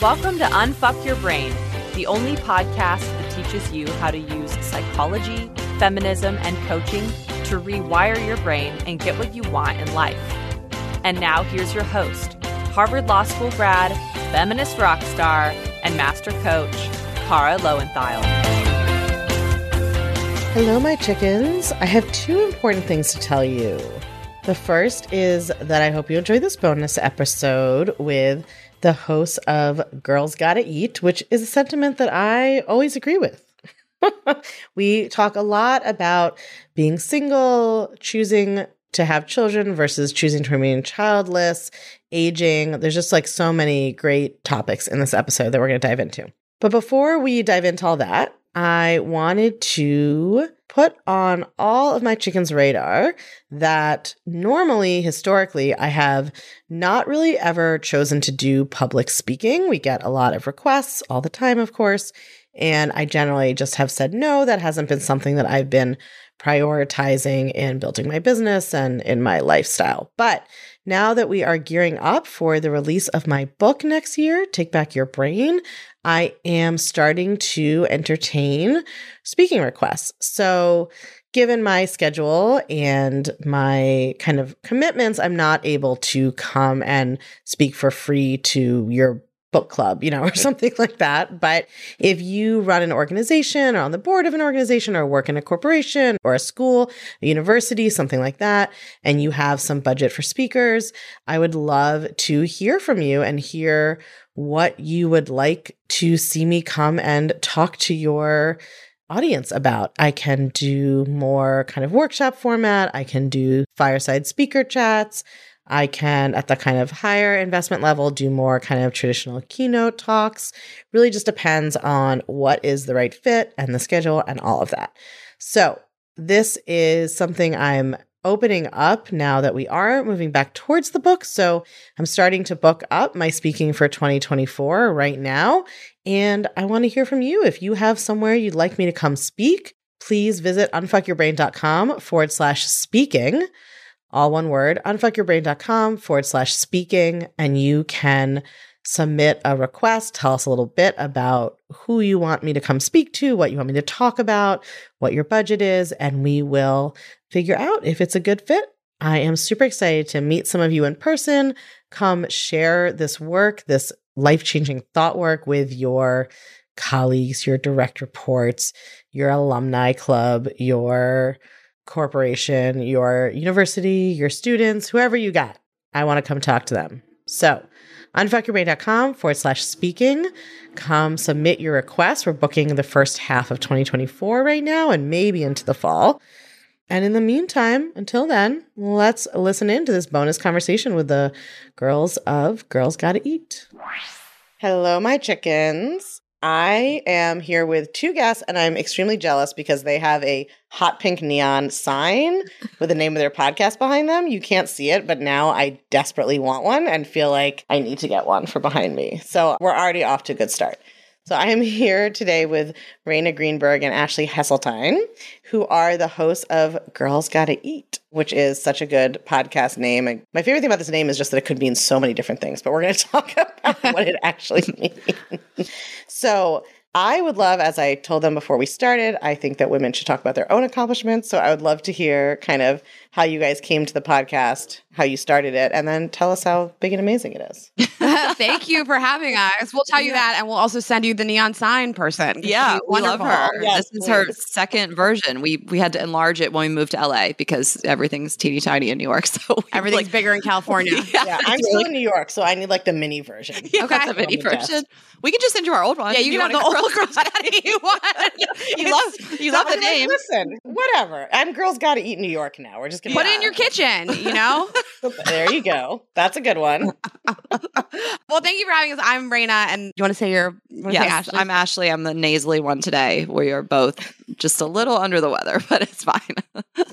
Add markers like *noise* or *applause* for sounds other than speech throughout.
Welcome to Unfuck Your Brain, the only podcast that teaches you how to use psychology, feminism, and coaching to rewire your brain and get what you want in life. And now here's your host, Harvard Law School grad, feminist rock star, and master coach, Kara Loewentheil. Hello, my chickens. I have two important things to tell you. The first is that I hope you enjoy this bonus episode with the host of Girls Gotta Eat, which is a sentiment that I always agree with. *laughs* we talk a lot about being single, choosing to have children versus choosing to remain childless, aging. There's just like so many great topics in this episode that we're going to dive into. But before we dive into all that, I wanted to put on all of my chickens' radar that normally, historically, I have not really ever chosen to do public speaking. We get a lot of requests all the time, of course. And I generally just have said no. That hasn't been something that I've been prioritizing in building my business and in my lifestyle. But now that we are gearing up for the release of my book next year, Take Back Your Brain, I am starting to entertain speaking requests. So, given my schedule and my kind of commitments, I'm not able to come and speak for free to your book club, you know, *laughs* or something like that. But if you run an organization or on the board of an organization or work in a corporation or a school, a university, something like that, and you have some budget for speakers, I would love to hear from you and hear what you would like to see me come and talk to your audience about. I can do more kind of workshop format. I can do fireside speaker chats. I can, at the kind of higher investment level, do more kind of traditional keynote talks. Really just depends on what is the right fit and the schedule and all of that. So, this is something I'm opening up now that we are moving back towards the book. So, I'm starting to book up my speaking for 2024 right now. And I want to hear from you. If you have somewhere you'd like me to come speak, please visit unfuckyourbrain.com forward slash speaking all one word, unfuckyourbrain.com forward slash speaking, and you can submit a request. Tell us a little bit about who you want me to come speak to, what you want me to talk about, what your budget is, and we will figure out if it's a good fit. I am super excited to meet some of you in person. Come share this work, this life changing thought work with your colleagues, your direct reports, your alumni club, your corporation, your university, your students, whoever you got. I want to come talk to them. So, unfuckyourbrain.com forward slash speaking. Come submit your request. We're booking the first half of 2024 right now and maybe into the fall. And in the meantime, until then, let's listen in to this bonus conversation with the girls of Girls Gotta Eat. Hello, my chickens. I am here with two guests, and I'm extremely jealous because they have a hot pink neon sign with the name of their podcast behind them. You can't see it, but now I desperately want one and feel like I need to get one for behind me. So we're already off to a good start. So I am *laughs* here today with Rayna Greenberg and Ashley Hesseltine, who are the hosts of Girls Gotta Eat, which is such a good podcast name. And my favorite thing about this name is just that it could mean so many different things, but we're going *laughs* to talk about *laughs* what it actually means. So I would love, as I told them before we started, I think that women should talk about their own accomplishments. So I would love to hear kind of how you guys came to the podcast, how you started it, and then tell us how big and amazing it is. *laughs* Thank you for having us. We'll tell you that, and we'll also send you the neon sign person. Yeah, we love her. Yes, this is please. her second version. We we had to enlarge it when we moved to LA because everything's teeny tiny in New York. *laughs* So Everything's like, bigger in California. *laughs* yeah, Yeah, I'm still in New York, so I need like the mini version. yeah, Okay. the mini Let me version. We can just send you our old one. Yeah, you, can have the old girls that you want. you love you love the I'm like, name. Listen, whatever. I'm Girls Gotta Eat New York now. We're just gonna Put it in your kitchen, you know? *laughs* There you go. That's a good one. *laughs* well, thank you for having us. I'm Rayna, and you want to say your you wanna Yes, Ashley? I'm Ashley. I'm the nasally one today. We are both just a little under the weather, *laughs* but it's fine.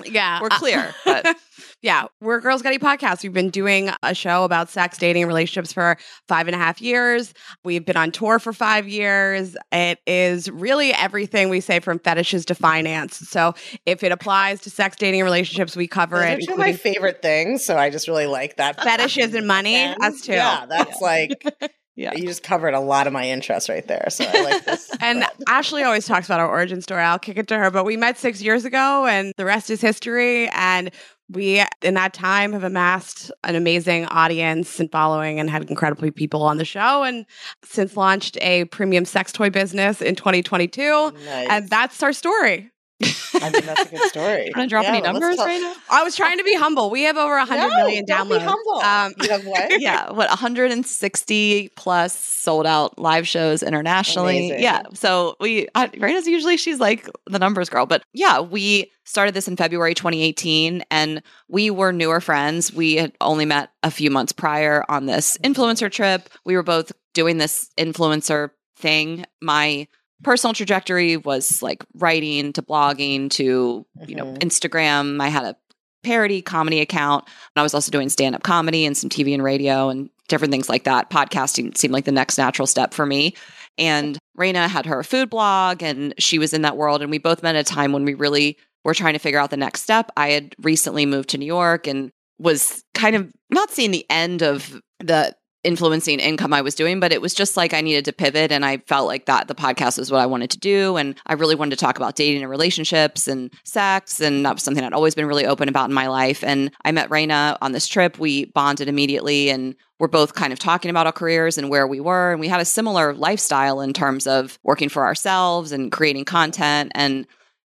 yeah. We're uh, clear. But yeah, we're Girls Gotta podcast. We've been doing a show about sex, dating, and relationships for five and a half years. We've been on tour for five years. It is really everything we say from fetishes to finance. So if it applies to sex, dating, and relationships, we cover Those it. are my favorite things, so I just really like that. fetishes and money. *laughs* And Us too. Yeah, that's like *laughs* Yeah. You just covered a lot of my interests right there. So I like this. *laughs* And Ashley always talks about our origin story. I'll kick it to her. But we met six years ago, and the rest is history. And we, in that time, have amassed an amazing audience and following and had incredible people on the show. And since launched a premium sex toy business in 2022. Nice. And that's our story. I think that's a good story. Want to drop Yeah, any numbers talk- right now? I was trying to be humble. We have over 100 No, million don't be downloads. humble. Um, you have what? *laughs* yeah, what 160 plus sold out live shows internationally. Amazing. Yeah, so we I, Rayna's usually she's like the numbers girl, but yeah, we started this in February 2018, and we were newer friends. We had only met a few months prior on this influencer trip. We were both doing this influencer thing. My personal trajectory was like writing to blogging to you know Mhm. Instagram. I had a parody comedy account. And I was also doing stand up comedy and some TV and radio and different things like that. Podcasting seemed like the next natural step for me. And Rayna had her food blog and she was in that world. And we both met at a time when we really were trying to figure out the next step. I had recently moved to New York and was kind of not seeing the end of the influencing income I was doing, but it was just like I needed to pivot and I felt like that the podcast was what I wanted to do. And I really wanted to talk about dating and relationships and sex. And that was something I'd always been really open about in my life. And I met Rayna on this trip. We bonded immediately and we're both kind of talking about our careers and where we were. And we had a similar lifestyle in terms of working for ourselves and creating content and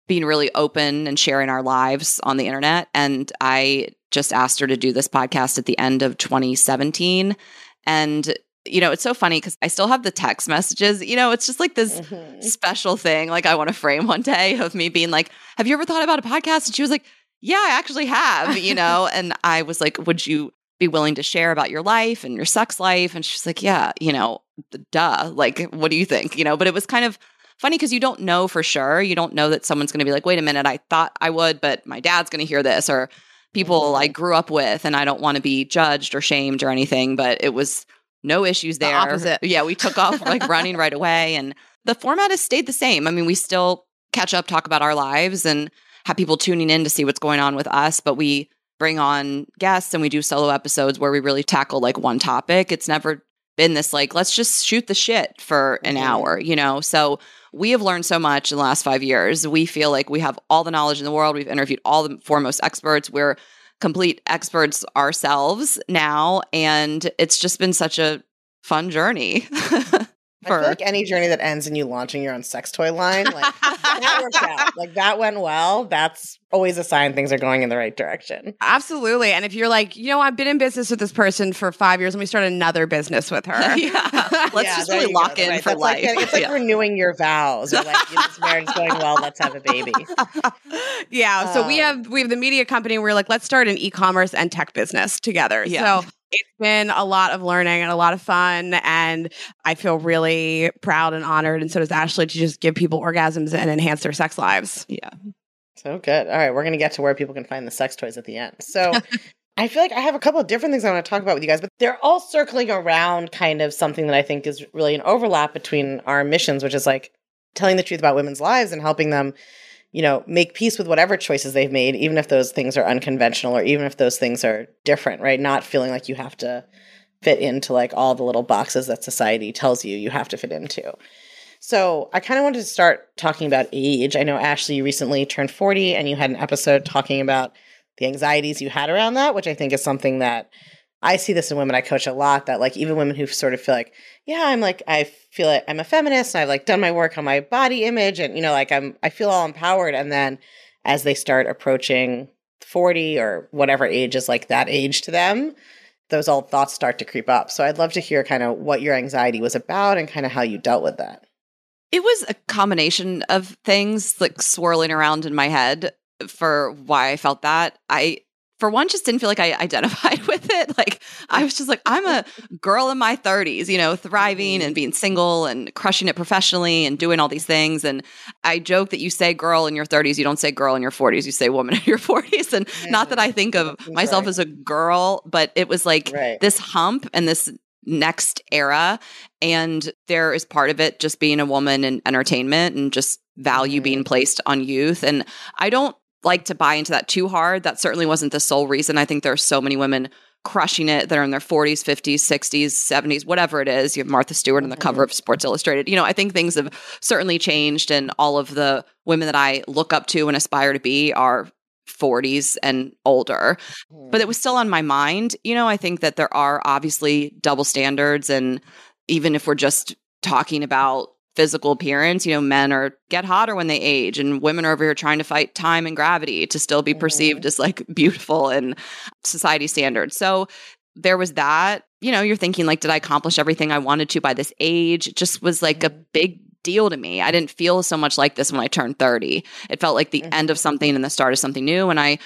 being really open and sharing our lives on the internet. And I just asked her to do this podcast at the end of 2017. And, you know, it's so funny because I still have the text messages. You know, it's just like this Mhm. special thing, like I want to frame one day of me being like, Have you ever thought about a podcast? And she was like, Yeah, I actually have, you *laughs* know? and I was like, Would you be willing to share about your life and your sex life? And she's like, Yeah, you know, duh. Like, what do you think? You know, but it was kind of funny because you don't know for sure. You don't know that someone's going to be like, Wait a minute, I thought I would, but my dad's going to hear this or people I grew up with and I don't want to be judged or shamed or anything, but it was no issues The there. opposite. Yeah, we took off like *laughs* running right away and the format has stayed the same. I mean, we still catch up, talk about our lives and have people tuning in to see what's going on with us, but we bring on guests and we do solo episodes where we really tackle like one topic. It's never been this like let's just shoot the shit for an hour, you know. So we have learned so much in the last 5 years. We feel like we have all the knowledge in the world. We've interviewed all the foremost experts. We're complete experts ourselves now and it's just been such a fun journey. *laughs* I feel like any journey that ends in you launching your own sex toy line, like *laughs* that worked out. Like that went well. That's always a sign things are going in the right direction. Absolutely. And if you're like, you know, I've been in business with this person for five years, and we start another business with her. *laughs* yeah. Let's Yeah, just really you go. lock in Right. for That's life. Like, it's like Yeah. renewing your vows. Or like this *laughs* marriage is going well. Let's have a baby. yeah. So we Um, have we have the media company. We're like, let's start an e-commerce and tech business together. Yeah. So it's been a lot of learning and a lot of fun, and I feel really proud and honored, and so does Ashley to just give people orgasms and enhance their sex lives. yeah. So good. All right, we're gonna get to where people can find the sex toys at the end. So *laughs* I feel like I have a couple of different things I want to talk about with you guys, but they're all circling around kind of something that I think is really an overlap between our missions, which is like telling the truth about women's lives and helping them, you know, make peace with whatever choices they've made, even if those things are unconventional or even if those things are different, right? Not feeling like you have to fit into like all the little boxes that society tells you you have to fit into. So I kind of wanted to start talking about age. I know Ashley, you recently turned 40 and you had an episode talking about the anxieties you had around that, which I think is something that I see this in women I coach a lot that like even women who sort of feel like, yeah, I'm like I feel like I'm a feminist and I've like done my work on my body image and you know like I'm I feel all empowered and then as they start approaching 40 or whatever age is like that age to them, those old thoughts start to creep up. So I'd love to hear kind of what your anxiety was about and kind of how you dealt with that. It was a combination of things like swirling around in my head for why I felt that. I, for one, just didn't feel like I identified *laughs* with it. Like, I was just like, I'm a girl in my 30s, you know, thriving mm-hmm. and being single and crushing it professionally and doing all these things. And I joke that you say girl in your 30s, you don't say girl in your 40s, you say woman *laughs* in your 40s. And not that I mm-hmm. think of myself right. as a girl, but it was like Right. this hump and this next era and there is part of it just being a woman in entertainment and just value being mm-hmm. placed on youth and i don't like to buy into that too hard that certainly wasn't the sole reason i think there are so many women crushing it that are in their 40s, 50s, 60s, 70s, whatever it is. You have Martha Stewart on the cover of mm-hmm. Sports Illustrated. You know, I think things have certainly changed, and all of the women that I look up to and aspire to be are 40s and older. But it mm. was still on my mind. You know, I think that there are obviously double standards. And even if we're just talking about physical appearance, you know, men are get hotter when they age, and women are over here trying to fight time and gravity to still be perceived as like beautiful and society standards. So there was that. You know, you're thinking like, did I accomplish everything I wanted to by this age? It just was like a big deal to me. I didn't feel so much like this when I turned 30. It felt like the Mhm. end of something and the start of something new. And I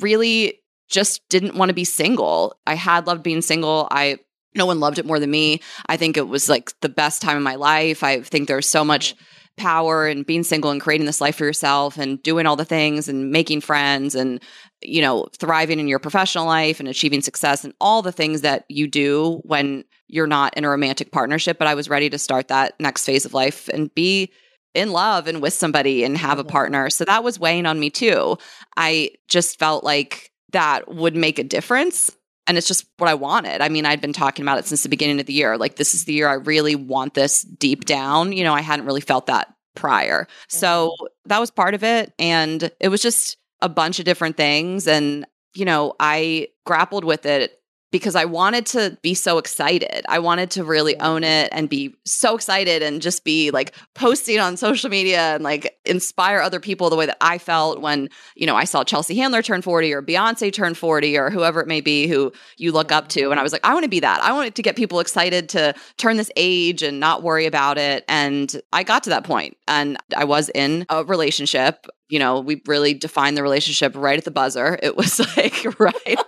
really just didn't want to be single. I had loved being single. I no one loved it more than me. I think it was like the best time of my life. I think there's so much power in being single and creating this life for yourself and doing all the things and making friends and you know thriving in your professional life and achieving success and all the things that you do when you're not in a romantic partnership but I was ready to start that next phase of life and be in love and with somebody and have a partner. So that was weighing on me too. I just felt like that would make a difference. And it's just what I wanted. I mean, I'd been talking about it since the beginning of the year. Like, this is the year I really want this deep down. You know, I hadn't really felt that prior. So that was part of it. And it was just a bunch of different things. And, you know, I grappled with it because I wanted to be so excited. I wanted to really own it and be so excited and just be like posting on social media and like inspire other people the way that I felt when, you know, I saw Chelsea Handler turn 40 or Beyonce turn 40 or whoever it may be who you look up to. And I was like, I want to be that. I wanted to get people excited to turn this age and not worry about it. And I got to that point and I was in a relationship. You know, we really defined the relationship right at the buzzer. It was *laughs* like, right.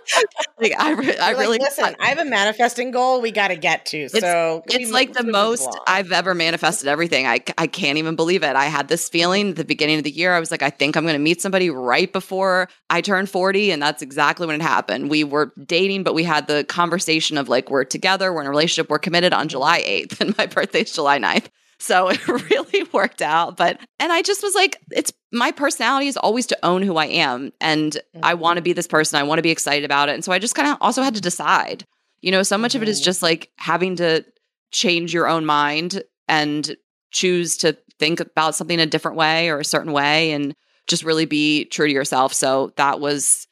like I, re- I like, really listen. I have a manifesting goal we got to get to. So it's we like the most along. I've ever manifested everything. I, I can't even believe it. I had this feeling at the beginning of the year. I was like, I think I'm going to meet somebody right before I turn 40. And that's exactly when it happened. We were dating, but we had the conversation of like, we're together, we're in a relationship, we're committed on July 8th, *laughs* and my birthday's July 9th. So *laughs* it really worked out. But, and I just was like, it's my personality is always to own who I am. And I want to be this person. I want to be excited about it. And so I just kind of also had to decide, you know, so much of it is Mhm. just like having to change your own mind and choose to think about something a different way or a certain way and just really be true to yourself. So that was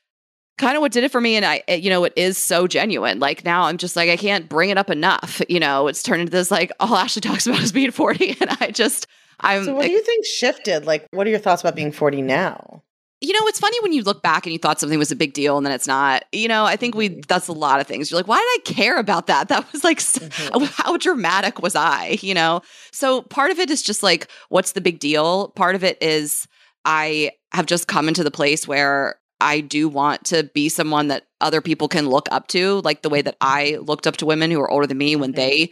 kind of what did it for me and I you know it is so genuine. Like now I'm just like I can't bring it up enough. You know, it's turned into this like all Ashley talks about is being 40 *laughs* and I just I'm So what do you think shifted? Like, what are your thoughts about being 40 now? you know, it's funny when you look back and you thought something was a big deal and then it's not. You know, I think we that's a lot of things. You're like, why did I care about that? That was like Mhm. *laughs* how dramatic was I, you know? So part of it is just like what's the big deal? Part of it is I have just come into the place where I do want to be someone that other people can look up to, like the way that I looked up to women who are older than me when Mhm. they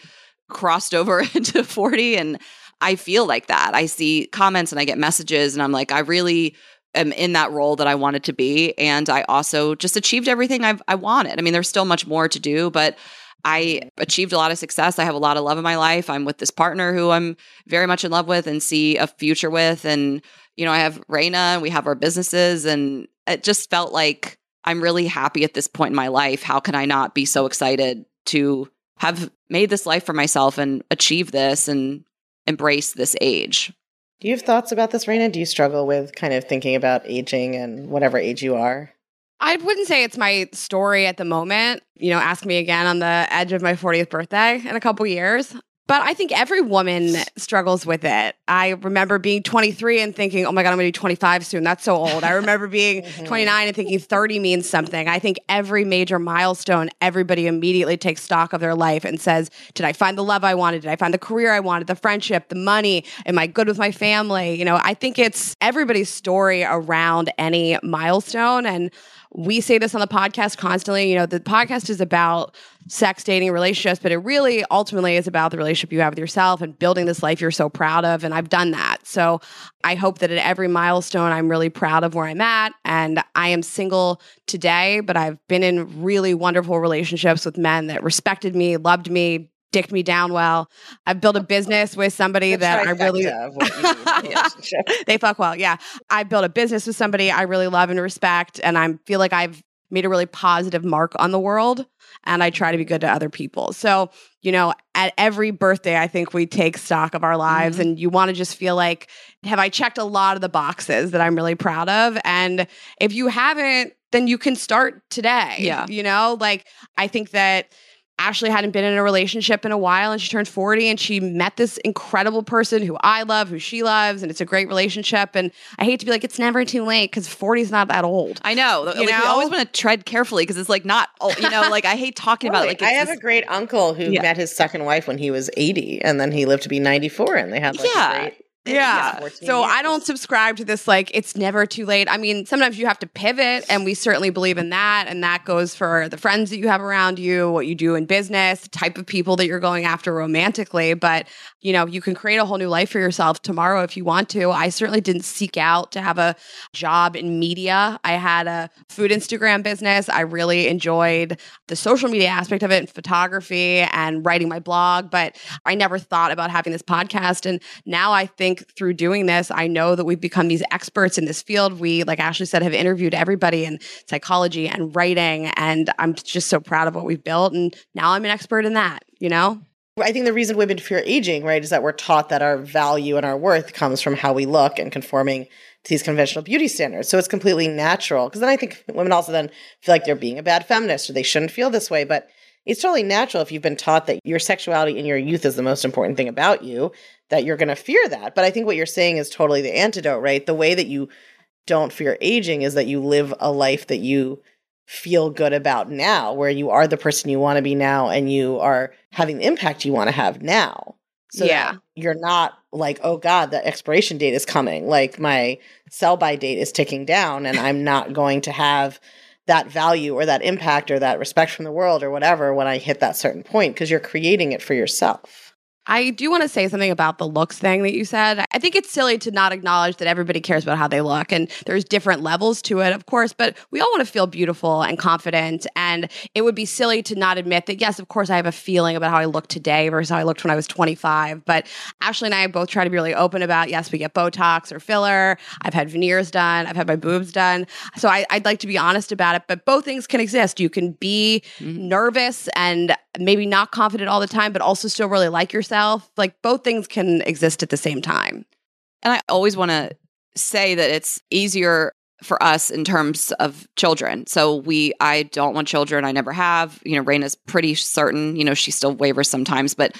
crossed over *laughs* into 40 and I feel like that. I see comments and I get messages and I'm like I really am in that role that I wanted to be and I also just achieved everything I've I wanted. I mean there's still much more to do, but I achieved a lot of success. I have a lot of love in my life. I'm with this partner who I'm very much in love with and see a future with and you know, I have Rayna and we have our businesses and it just felt like I'm really happy at this point in my life. How can I not be so excited to have made this life for myself and achieve this and embrace this age? Do you have thoughts about this, Rayna? Do you struggle with kind of thinking about aging and whatever age you are? I wouldn't say it's my story at the moment. You know, ask me again on the edge of my 40th birthday in a couple years. But I think every woman struggles with it. I remember being 23 and thinking, oh my God, I'm going to be 25 soon. That's so old. I remember being *laughs* Mhm. 29 and thinking 30 means something. I think every major milestone, everybody immediately takes stock of their life and says, Did I find the love I wanted? Did I find the career I wanted? The friendship, the money? Am I good with my family? You know, I think it's everybody's story around any milestone. And we say this on the podcast constantly. You know, the podcast is about sex, dating, relationships, but it really ultimately is about the relationship you have with yourself and building this life you're so proud of. And I've done that. So I hope that at every milestone, I'm really proud of where I'm at. And I am single today, but I've been in really wonderful relationships with men that respected me, loved me, dicked me down well. I've built a *laughs* business with somebody The that I really trifecta of what you need in a relationship. they fuck well. Yeah. I built a business with somebody I really love and respect. And I feel like I've made a really positive mark on the world and I try to be good to other people. So, you know, at every birthday, I think we take stock of our lives Mhm. and you want to just feel like, have I checked a lot of the boxes that I'm really proud of? And if you haven't, then you can start today. Yeah. You know, like I think that Ashley hadn't been in a relationship in a while and she turned 40 and she met this incredible person who I love, who she loves, and it's a great relationship. And I hate to be like, it's never too late because 40 is not that old. I know. You like, we always want to tread carefully because it's like not, you know, like I hate talking about it. Like I have this- a great uncle who Yeah. met his second wife when he was 80 and then he lived to be 94 and they had like Yeah. a great Yeah. 14 So I don't subscribe to this like it's never too late. I mean, sometimes you have to pivot and we certainly believe in that and that goes for the friends that you have around you, what you do in business, the type of people that you're going after romantically, but you know, you can create a whole new life for yourself tomorrow if you want to. I certainly didn't seek out to have a job in media. I had a food Instagram business. I really enjoyed the social media aspect of it and photography and writing my blog, but I never thought about having this podcast and now I think through doing this, I know that we've become these experts in this field. We, like Ashley said, have interviewed everybody in psychology and writing. And I'm just so proud of what we've built. And now I'm an expert in that, you know? I think the reason women fear aging, right, is that we're taught that our value and our worth comes from how we look and conforming to these conventional beauty standards. So it's completely natural. Because then I think women also then feel like they're being a bad feminist or they shouldn't feel this way. But it's totally natural if you've been taught that your sexuality in your youth is the most important thing about you, that you're going to fear that. But I think what you're saying is totally the antidote, right? The way that you don't fear aging is that you live a life that you feel good about now, where you are the person you want to be now and you are having the impact you want to have now. So Yeah. you're not like, oh God, the expiration date is coming. Like my sell by date is ticking down and I'm not going to have that value or that impact or that respect from the world or whatever when I hit that certain point because you're creating it for yourself. I do want to say something about the looks thing that you said. I think it's silly to not acknowledge that everybody cares about how they look and there's different levels to it, of course, but we all want to feel beautiful and confident. And it would be silly to not admit that, yes, of course, I have a feeling about how I look today versus how I looked when I was 25. But Ashley and I both try to be really open about, yes, we get Botox or filler. I've had veneers done. I've had my boobs done. So I, I'd like to be honest about it, but both things can exist. You can be Mhm. nervous and maybe not confident all the time, but also still really like yourself. Like both things can exist at the same time. And I always want to say that it's easier for us in terms of children. So we I don't want children. I never have. You know, Rayna's pretty certain, you know, she still wavers sometimes, but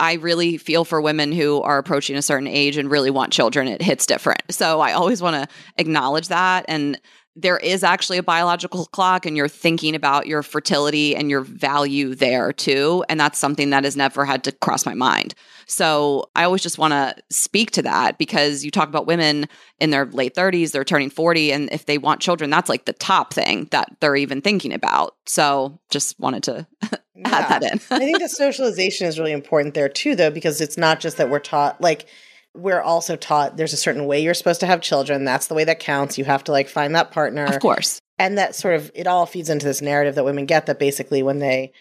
I really feel for women who are approaching a certain age and really want children. It hits different. So I always want to acknowledge that and there is actually a biological clock and you're thinking about your fertility and your value there too. And that's something that has never had to cross my mind. So i always just want to speak to that because you talk about women in their late 30s they're turning 40 and if they want children that's like the top thing that they're even thinking about. So just wanted to *laughs* add that in. I think the *laughs* socialization is really important there too, though, because it's not just that we're taught, like, we're also taught there's a certain way you're supposed to have children. That's the way that counts. You have to, like, find that partner. of course And that sort of, it all feeds into this narrative that women get that basically when they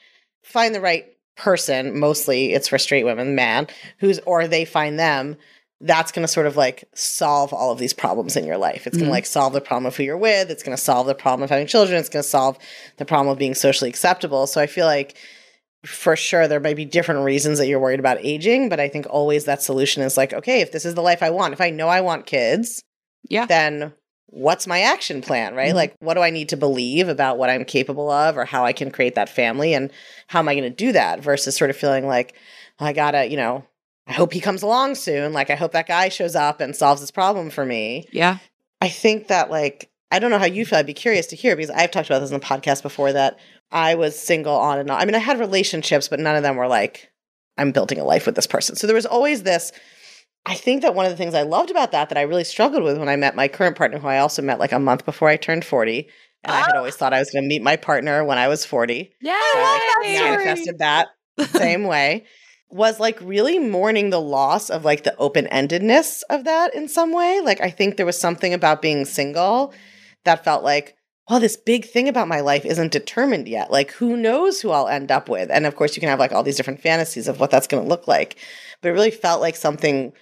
find the right person, mostly it's for straight women, man, who's, or they find them, that's going to sort of like solve all of these problems in your life. It's going to mm-hmm. like solve the problem of who you're with. It's going to solve the problem of having children. It's going to solve the problem of being socially acceptable. So I feel like for sure there might be different reasons that you're worried about aging, but I think always that solution is like, okay, if this is the life I want, if I know I want kids, Yeah. then what's my action plan, right? Mhm. Like what do I need to believe about what I'm capable of or how I can create that family and how am I going to do that versus sort of feeling like I got to, you know, I hope he comes along soon. Like I hope that guy shows up and solves this problem for me. yeah I think that like I don't know how you feel. I'd be curious to hear because I've talked about this in the podcast before that I was single on and on. I mean, I had relationships, but none of them were like I'm building a life with this person. So there was always this. I think that one of the things I loved about that that I really struggled with when I met my current partner, who I also met like a month before I turned forty, and I had ah. always thought I was going to meet my partner when I was forty. Yeah, So I that manifested that *laughs* same way was like really mourning the loss of like the open-endedness of that in some way like i think there was something about being single that felt like well this big thing about my life isn't determined yet like who knows who i'll end up with and of course you can have like all these different fantasies of what that's going to look like but it really felt like something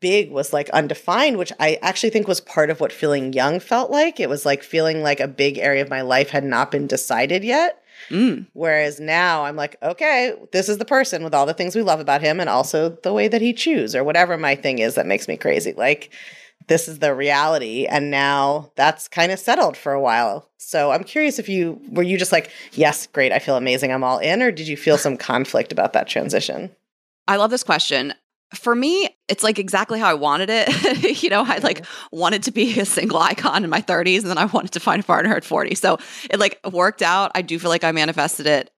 big was like undefined, which I actually think was part of what feeling young felt like. It was like feeling like a big area of my life had not been decided yet. Mm. Whereas now I'm like, okay, this is the person with all the things we love about him and also the way that he chews or whatever my thing is that makes me crazy. Like, this is the reality. And now that's kind of settled for a while. So I'm curious if you were you just like, yes, great, I feel amazing, I'm all in, or did you feel some conflict about that transition? I love this question. For me, it's like exactly how I wanted it. *laughs* you know, I like mm-hmm. wanted to be a single icon in my 30s and then I wanted to find a partner at 40. So it like worked out. I do feel like I manifested it.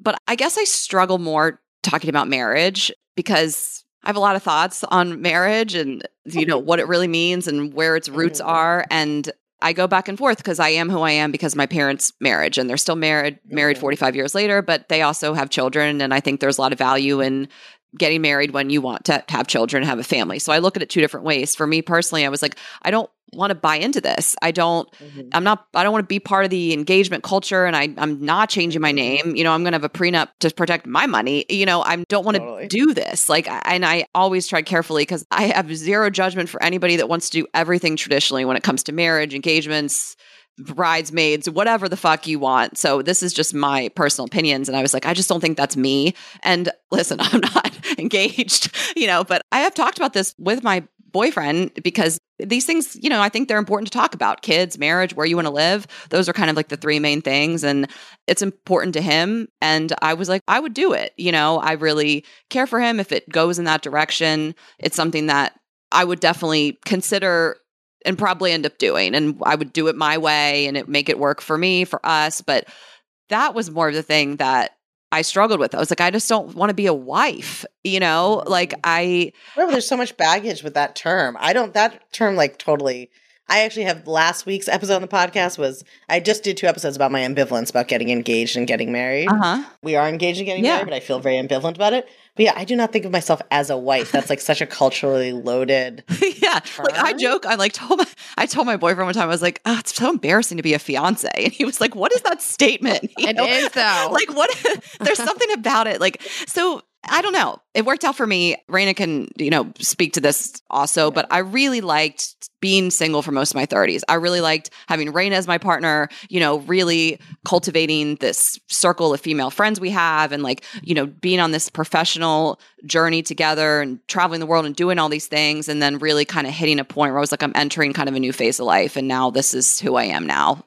But I guess I struggle more talking about marriage because I have a lot of thoughts on marriage and you know what it really means and where its roots mm-hmm. are and I go back and forth because I am who I am because my parents' marriage and they're still married married mm-hmm. 45 years later but they also have children and I think there's a lot of value in getting married when you want to have children have a family. So I look at it two different ways. For me personally, I was like I don't want to buy into this. I don't Mm-hmm. I'm not I don't want to be part of the engagement culture and I I'm not changing my Mm-hmm. name. You know, I'm going to have a prenup to protect my money. You know, I don't want to do this. Like and I always try carefully cuz I have zero judgment for anybody that wants to do everything traditionally when it comes to marriage, engagements, bridesmaids, whatever the fuck you want. So this is just my personal opinions and I was like I just don't think that's me. And listen, *laughs* I'm not *laughs* engaged, you know, but I have talked about this with my boyfriend because these things, you know, I think they're important to talk about kids, marriage, where you want to live. Those are kind of like the three main things. And it's important to him. And I was like, I would do it. You know, I really care for him. If it goes in that direction, it's something that I would definitely consider and probably end up doing. And I would do it my way and it make it work for me, for us. But that was more of the thing that I struggled with. I was like, I just don't want to be a wife, you know? Like mm. I Remember, there's so much baggage with that term. I don't, that term like totally. I actually have last week's episode on the podcast was I just did two episodes about my ambivalence about getting engaged and getting married. uh-huh. We are engaged and getting Yeah. married, but I feel very ambivalent about it. But yeah, I do not think of myself as a wife. That's like such a culturally loaded. *laughs* yeah. Like I joke, I like told my I told my boyfriend one time, I was like, oh, it's so embarrassing to be a fiance. *laughs* And he was like, What is that statement? *laughs* You It know? is though. Like what there's something about it. Like so I don't know. It worked out for me. Rayna can, you know, speak to this also, but I really liked being single for most of my 30s. I really liked having Rayna as my partner, you know, really cultivating this circle of female friends we have and like, you know, being on this professional journey together and traveling the world and doing all these things and then really kind of hitting a point where I was like I'm entering kind of a new phase of life and now this is who I am now.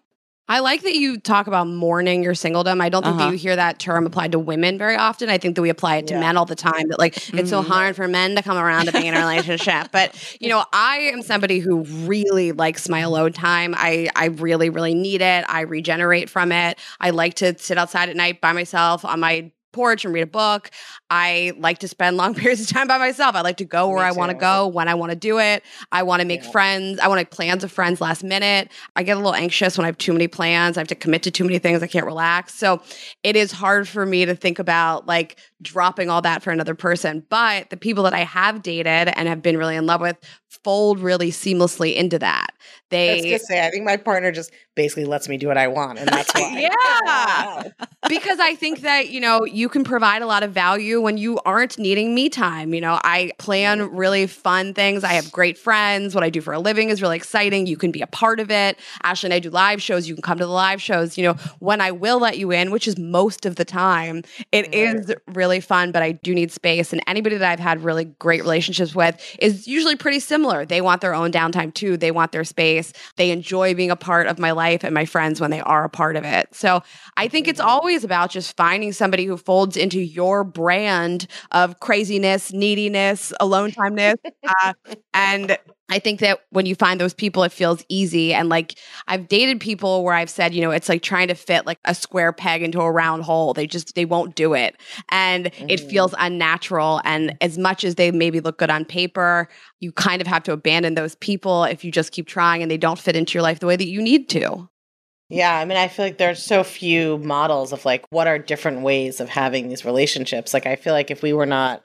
I like that you talk about mourning your singledom. I don't think Uh-huh. that you hear that term applied to women very often. I think that we apply it to Yeah. men all the time. That like it's so Mhm. hard for men to come around to being in a relationship. But you know, I am somebody who really likes my alone time. I I really really need it. I regenerate from it. I like to sit outside at night by myself on my porch and read a book. I like to spend *laughs* long periods of time by myself. I like to go where Me I want to go when I want to do it. I want to make Yeah. friends. I want to make plans with friends last minute. I get a little anxious when I have too many plans. I have to commit to too many things. I can't relax. So it is hard for me to think about like dropping all that for another person. But the people that I have dated and have been really in love with fold really seamlessly into that. I was They gonna say, I think my partner just basically lets me do what I want, and that's *laughs* why. Yeah. because I think that, you know, you can provide a lot of value when you aren't needing me time. You know, I plan really fun things. I have great friends. What I do for a living is really exciting. You can be a part of it. Ashley and I do live shows. You can come to the live shows. You know, when I will let you in, which is most of the time, it is really fun, but I do need space. And anybody that I've had really great relationships with is usually pretty similar. They want their own downtime too. They want their space. They enjoy being a part of my life and my friends when they are a part of it. So I think it's always about just finding somebody who folds into your brand of craziness, neediness, alone timeness. uh, and I think that when you find those people, it feels easy. And like I've dated people where I've said, you know, it's like trying to fit like a square peg into a round hole. They just, they won't do it. And it Mm. feels unnatural. And as much as they maybe look good on paper, you kind of have to abandon those people if you just keep trying and they don't fit into your life the way that you need to. Yeah, I mean, I feel like there's so few models of like what are different ways of having these relationships. Like, I feel like if we were not,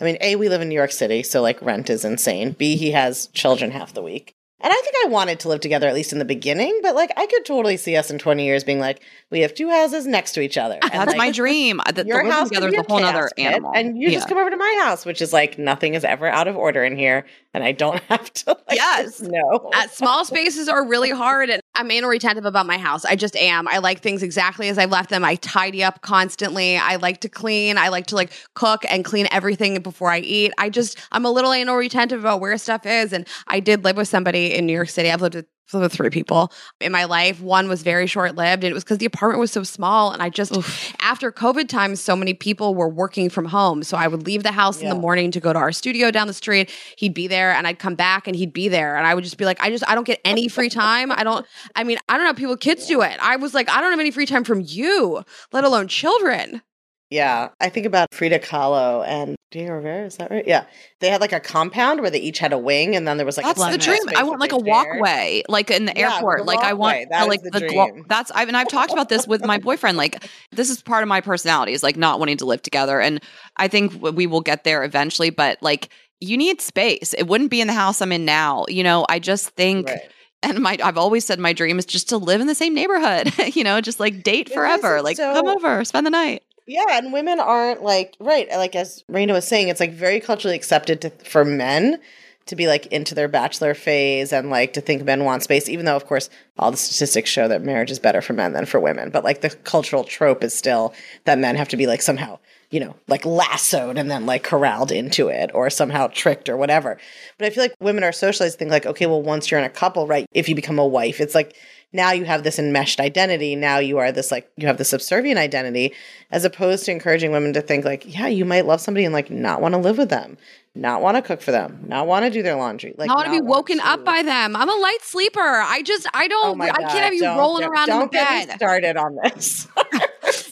I mean, A, we live in New York City, so like rent is insane. B, he has children half the week. And I think I wanted to live together at least in the beginning, but like I could totally see us in 20 years being like, we have two houses next to each other. *laughs* And, That's like, my dream. The, the your living house together is a whole other animal. And you Yeah. just come over to my house, which is like nothing is ever out of order in here. And I don't *laughs* have to like Yes. *laughs* no. Uh, small spaces are really hard and I'm anal retentive about my house. I just am. I like things exactly as I've left them. I tidy up constantly. I like to clean. I like to like cook and clean everything before I eat. I just I'm a little anal retentive about where stuff is. And I did live with somebody in New York City. I've lived with lived with three people in my life. One was very short lived, and it was because the apartment was so small. And I just, after COVID times, so many people were working from home. So I would leave the house in the morning to go to our studio down the street. He'd be there, and I'd come back, and he'd be there, and I would just be like, I just, I don't get any free time. I don't. I mean, I don't know how people kids do it. I was like, I don't have any free time from you, let alone children. Yeah, I think about Frida Kahlo and Diego Rivera. Is that right? Yeah, they had like a compound where they each had a wing, and then there was like That's a the dream. I want like a walkway, like in the Yeah, airport. Like I want. That like the the, glo- that's I've and I've talked about this with my boyfriend. Like this is part of my personality is like not wanting to live together, and I think we will get there eventually. But like you need space. It wouldn't be in the house I'm in now. You know, I just think. Right. And my, I've always said my dream is just to live in the same neighborhood, *laughs* you know, just like date forever, like so- come over, spend the night. Yeah, and women aren't like right. Like as Rayna was saying, it's like very culturally accepted to, for men to be like into their bachelor phase and like to think men want space. Even though, of course, all the statistics show that marriage is better for men than for women. But like the cultural trope is still that men have to be like somehow you know like lassoed and then like corralled into it or somehow tricked or whatever. But I feel like women are socialized to think like okay, well, once you're in a couple, right? If you become a wife, it's like now you have this enmeshed identity. Now you are this like you have this subservient identity, as opposed to encouraging women to think like, yeah, you might love somebody and like not want to live with them, not want to cook for them, not want to do their laundry, like I want to be not woken to- up by them. I'm a light sleeper. I just, I Oh don't, my I can't have you don't rolling get- around in the don't get me started on this. *laughs*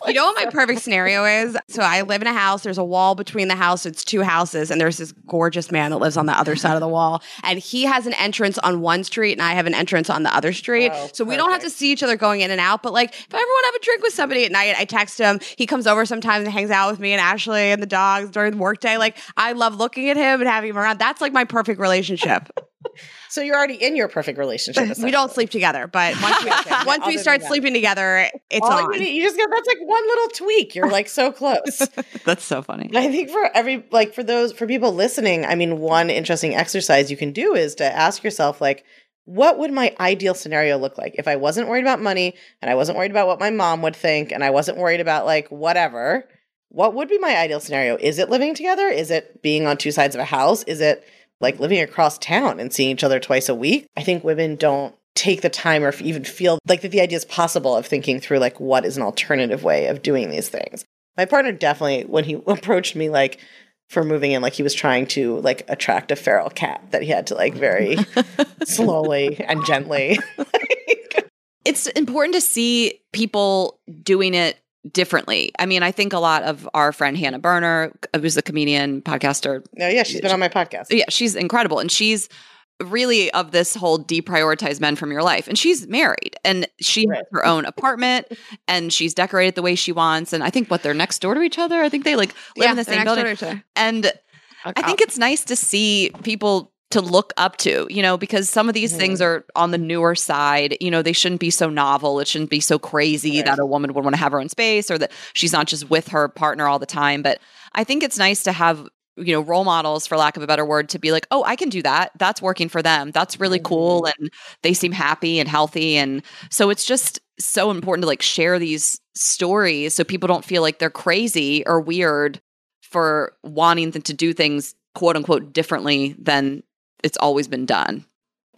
You know what my perfect scenario is? So I live in a house. There's a wall between the house. It's two houses, and there's this gorgeous man that lives on the other side of the wall. And he has an entrance on one street, and I have an entrance on the other street. Oh, so we don't have to see each other going in and out. But like, if I ever want to have a drink with somebody at night, I text him. He comes over sometimes and hangs out with me and Ashley and the dogs during the workday. Like, I love looking at him and having him around. That's like my perfect relationship. *laughs* so you're already in your perfect relationship. *laughs* we don't sleep together, but once we, *laughs* Okay, once we start that. sleeping together, it's All on. you, you just get that's like one little tweak. You're like so close. *laughs* That's so funny. I think for every like for those for people listening, I mean, one interesting exercise you can do is to ask yourself like, what would my ideal scenario look like if I wasn't worried about money and I wasn't worried about what my mom would think and I wasn't worried about like whatever. What would be my ideal scenario? Is it living together? Is it being on two sides of a house? Is it like living across town and seeing each other twice a week? I think women don't take the time or even feel like that the idea is possible of thinking through like what is an alternative way of doing these things my partner definitely when he *laughs* approached me like for moving in like he was trying to like attract a feral cat that he had to like very *laughs* slowly and gently *laughs* it's important to see people doing it differently. I mean, I think a lot of our friend Hannah Berner, uh, who's a comedian, podcaster, no yeah she's been on my podcast yeah, she's incredible. And she's really of this whole deprioritize men from your life. And she's married and she has her own apartment and she's decorated the way she wants. And I think what they're next door to each other. I think they like live in the same building. to each other. And I think it's nice to see people to look up to, you know, because some of these Mm-hmm. things are on the newer side. You know, they shouldn't be so novel. It shouldn't be so crazy Right. that a woman would want to have her own space or that she's not just with her partner all the time. But I think it's nice to have, you know, role models, for lack of a better word, to be like, oh, I can do that. That's working for them. That's really cool. Mm-hmm. And they seem happy and healthy. And so it's just so important to like share these stories so people don't feel like they're crazy or weird for wanting them to do things quote unquote differently than it's always been done.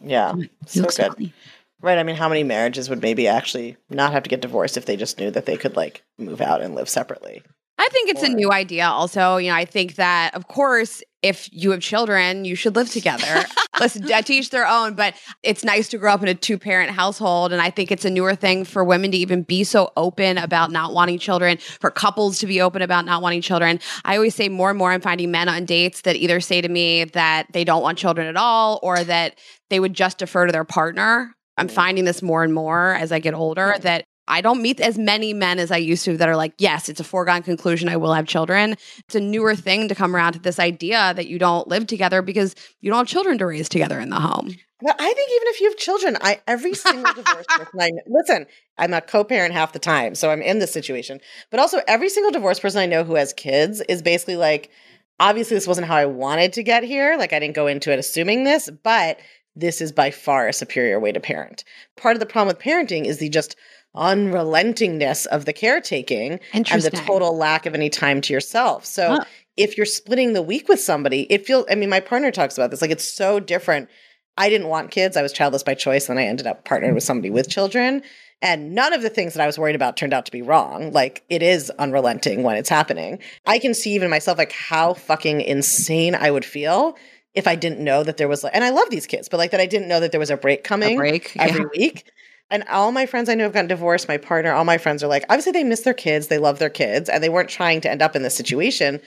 yeah so looks good funny. right i mean how many marriages would maybe actually not have to get divorced if they just knew that they could like move out and live separately I think it's a new idea also. You know, I think that, of course, if you have children, you should live together. *laughs* Listen, to teach their own, but it's nice to grow up in a two parent household. And I think it's a newer thing for women to even be so open about not wanting children, for couples to be open about not wanting children. I always say more and more, I'm finding men on dates that either say to me that they don't want children at all or that they would just defer to their partner. I'm mm. finding this more and more as I get older that I don't meet as many men as I used to that are like, yes, it's a foregone conclusion. I will have children. It's a newer thing to come around to this idea that you don't live together because you don't have children to raise together in the home. But I think even if you have children, I every single divorce person *laughs* I know, listen, I'm a co-parent half the time, so I'm in this situation. But also every single divorce person I know who has kids is basically like, obviously this wasn't how I wanted to get here. Like I didn't go into it assuming this, but this is by far a superior way to parent. Part of the problem with parenting is the just unrelentingness of the caretaking and the total lack of any time to yourself. So Huh. if you're splitting the week with somebody, it feels I mean, my partner talks about this, like it's so different. I didn't want kids. I was childless by choice, and I ended up partnered with somebody with children. And none of the things that I was worried about turned out to be wrong. Like it is unrelenting when it's happening. I can see even myself like how fucking insane I would feel if I didn't know that there was like and I love these kids, but like that I didn't know that there was a break coming A break. every yeah. week. And all my friends I know have gotten divorced. My partner, all my friends are like, obviously they miss their kids, they love their kids, and they weren't trying to end up in this situation.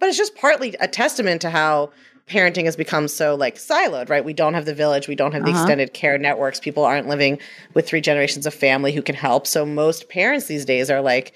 But it's just partly a testament to how parenting has become so like siloed, right? We don't have the village, we don't have the Uh-huh. extended care networks. People aren't living with three generations of family who can help. So most parents these days are like,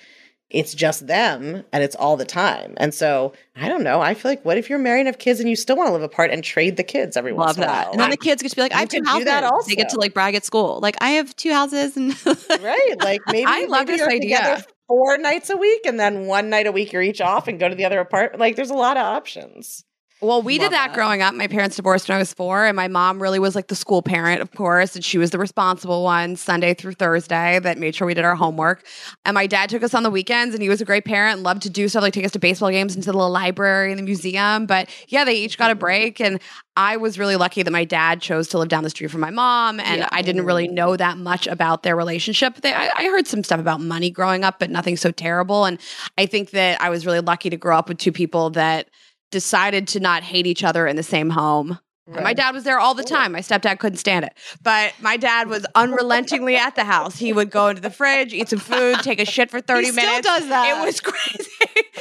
it's just them and it's all the time. And so I don't know. I feel like what if you're married and have kids and you still want to live apart and trade the kids every once Love in a that. while? And then the kids get to be like, I have two houses. that They get to like brag at school. Like, I have two houses and *laughs* right? Like maybe I love maybe this idea. Four nights a week, and then one night a week you're each off and go to the other apartment. Like, there's a lot of options. Well, we Love did that, that. growing up. My parents divorced when I was four, and my mom really was like the school parent, of course, and she was the responsible one Sunday through Thursday that made sure we did our homework. And my dad took us on the weekends, and he was a great parent and loved to do stuff like take us to baseball games and to the little library and the museum. But yeah, they each got a break, and I was really lucky that my dad chose to live down the street from my mom, and Yeah. I didn't really know that much about their relationship. They, I, I heard some stuff about money growing up, but nothing so terrible. And I think that I was really lucky to grow up with two people that decided to not hate each other in the same home. And My dad was there all the time. My stepdad couldn't stand it. But my dad was unrelentingly at the house. He would go into the fridge, eat some food, take a shit for 30 He still minutes. does that. It was *laughs* crazy.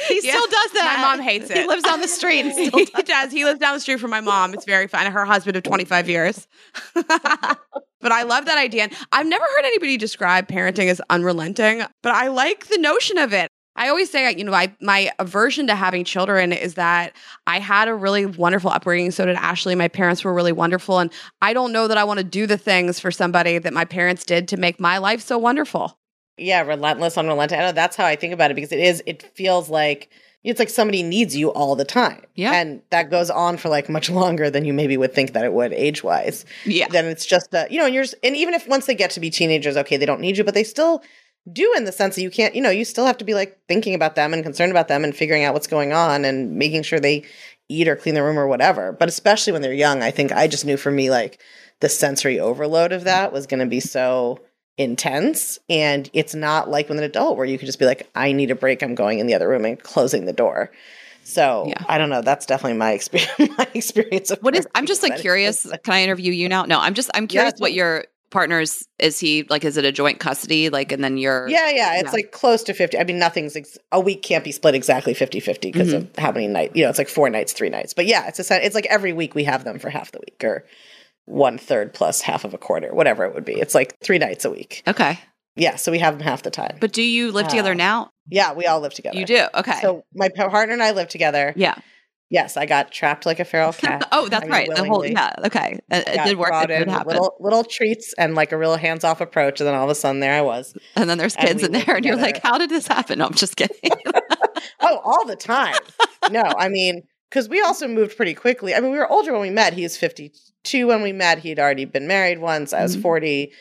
he Yeah. still does that. My mom hates it. He lives on the street *laughs* still he does does. He lives down the street from my mom. It's very fun. Her husband of 25 years. *laughs* but I love that idea. And I've never heard anybody describe parenting as unrelenting, but I like the notion of it. I always say, you know, I my aversion to having children is that I had a really wonderful upbringing. So did Ashley. My parents were really wonderful, and I don't know that I want to do the things for somebody that my parents did to make my life so wonderful. Yeah, relentless, unrelenting. I know that's how I think about it because it is. It feels like it's like somebody needs you all the time. Yeah. and that goes on for like much longer than you maybe would think that it would age wise. Yeah. Then it's just uh, you know, and you're and even if once they get to be teenagers, okay, they don't need you, but they still do in the sense that you can't. You know, you still have to be like thinking about them and concerned about them and figuring out what's going on and making sure they eat or clean the room or whatever. But especially when they're young, I think I just knew for me like the sensory overload of that was going to be so intense and it's not like with an adult where you could just be like i need a break i'm going in the other room and closing the door so Yeah. i don't know that's definitely my experience *laughs* my experience of What is? I'm just like curious. Can I interview you now? No, I'm just. I'm curious what your partner's is. He like is it a joint custody? Like, and then you're. yeah yeah it's Yeah. like close to 50 i mean nothing's ex- a week can't be split exactly 50 50 because Mm-hmm. of how many nights you know it's like four nights three nights but yeah it's a sen- it's like every week we have them for half the week or one third plus half of a quarter whatever it would be it's like three nights a week Okay, yeah so we have them half the time but do you live together Uh, now? yeah we all live together You do. Okay. so my partner and i live together yeah. Yes, I got trapped like a feral *laughs* cat. Oh, that's right. The whole. Yeah. Okay. It, it did work. It did happen. Little little treats and like a real hands off approach, and then all of a sudden there I was. and then there's kids in there, and you're like, "How did this happen?" No, I'm just kidding. *laughs* Oh, all the time. no, I mean, because we also moved pretty quickly. I mean, we were older when we met. He was 52 when we met. He'd already been married once. I was Mhm. 40.